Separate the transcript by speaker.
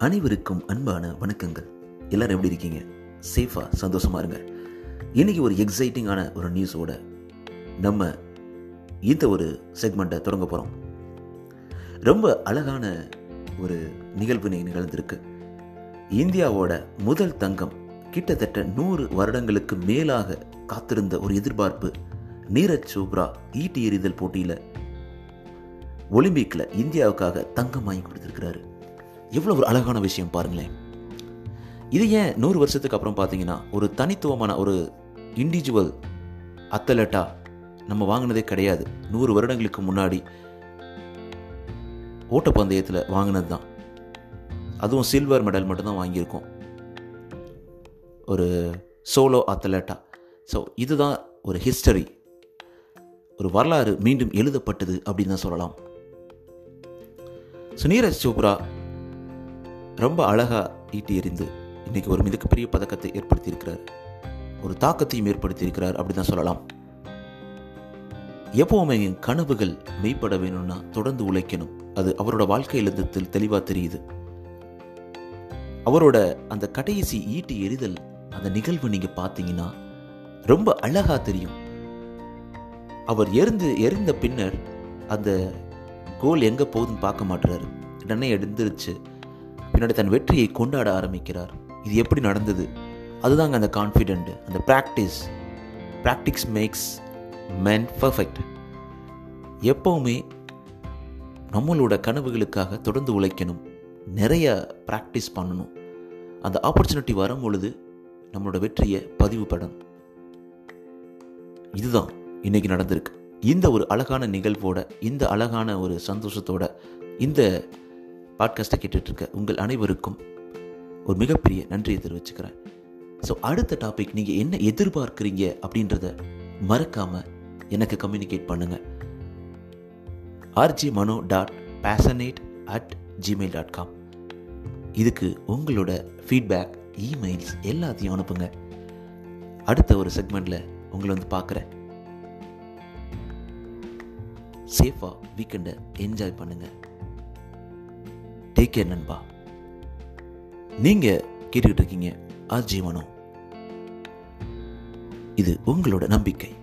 Speaker 1: அனைவருக்கும் அன்பான வணக்கங்கள். எல்லாரும் எப்படி இருக்கீங்க? சேஃபாக சந்தோஷமாக இருங்க. இன்றைக்கி ஒரு எக்ஸைட்டிங்கான ஒரு நியூஸோட நம்ம இந்த ஒரு செக்மெண்ட்டை தொடங்க போகிறோம் ரொம்ப அழகான ஒரு நிகழ்வு நிகழ்ந்திருக்கு. இந்தியாவோட முதல் தங்கம் கிட்டத்தட்ட நூறு வருடங்களுக்கு மேலாக காத்திருந்த ஒரு எதிர்பார்ப்பு நீரஜ் சோப்ரா ஈட்டி எறிதல் போட்டியில் ஒலிம்பிக்கில் இந்தியாவுக்காக தங்கம் வாங்கி கொடுத்துருக்கிறாரு. எவ்வளோ ஒரு அழகான விஷயம் பாருங்களேன். இது ஏன் நூறு வருஷத்துக்கு அப்புறம் பார்த்தீங்கன்னா ஒரு தனித்துவமான ஒரு இண்டிவிஜுவல் அத்தலட்டா நம்ம வாங்கினதே கிடையாது. நூறு வருடங்களுக்கு முன்னாடி ஓட்டப்பந்தயத்தில் வாங்கினது தான் அதுவும் சில்வர் மெடல் மட்டும்தான் வாங்கியிருக்கோம். ஒரு சோலோ அத்தலட்டா ஸோ இதுதான் ஒரு ஹிஸ்டரி ஒரு வரலாறு மீண்டும் எழுதப்பட்டது அப்படின்னு தான் சொல்லலாம். சுனீரஜ் சோப்ரா ரொம்ப அழகாக ஈட்டி எறிந்து இன்றைக்கி ஒரு மிகப்பெரிய பதக்கத்தை ஏற்படுத்தியிருக்கிறார். ஒரு தாக்கத்தையும் ஏற்படுத்தியிருக்கிறார் அப்படி தான் சொல்லலாம். எப்போவுமே என் கனவுகள் மெய்ப்பட வேணும்னா தொடர்ந்து உழைக்கணும். அது அவரோட வாழ்க்கை எழுதத்தில் தெளிவாக தெரியுது. அவரோட அந்த கடைசி ஈட்டி எறிதல் அந்த நிகழ்வு நீங்கள் பார்த்தீங்கன்னா ரொம்ப அழகாக தெரியும். அவர் எரிந்து எரிந்த பின்னர் அந்த கோல் எங்கே போகுதுன்னு பார்க்க மாட்டுறாரு உடனே எழுந்திருச்சு பின்னாடி தன் வெற்றியை கொண்டாட ஆரம்பிக்கிறார். இது எப்படி நடந்தது? அதுதாங்க அந்த கான்ஃபிடென்ட் அந்த practice practice makes men perfect எப்போவுமே நம்மளோட கனவுகளுக்காக தொடர்ந்து உழைக்கணும். நிறைய ப்ராக்டிஸ் பண்ணணும். அந்த ஆப்பர்ச்சுனிட்டி வரும் பொழுது நம்மளோட வெற்றியை பதிவு படணும் இதுதான் இன்னைக்கு நடந்திருக்கு. இந்த ஒரு அழகான நிகழ்வோட இந்த அழகான ஒரு சந்தோஷத்தோட இந்த பாட்காஸ்ட்டை கேட்டுட்ருக்க உங்கள் அனைவருக்கும் ஒரு மிகப்பெரிய நன்றியை தெரிவிச்சுக்கிறேன். ஸோ அடுத்த டாபிக் நீங்கள் என்ன எதிர்பார்க்குறீங்க அப்படின்றத மறக்காமல் எனக்கு கம்யூனிகேட் பண்ணுங்கள் R G Mano dot passionate at Gmail dot com இதுக்கு உங்களோட ஃபீட்பேக் இமெயில்ஸ் எல்லாத்தையும் அனுப்புங்க. அடுத்த ஒரு செக்மெண்ட்டில் உங்களை வந்து பார்க்குறேன். சேஃபாக வீக்கெண்டை என்ஜாய் பண்ணுங்கள் டேக் கேர் நண்பா. நீங்கள் கேட்டுக்கிட்டு இருக்கீங்க ஆர்ஜி மனோ இது உங்களோட நம்பிக்கை.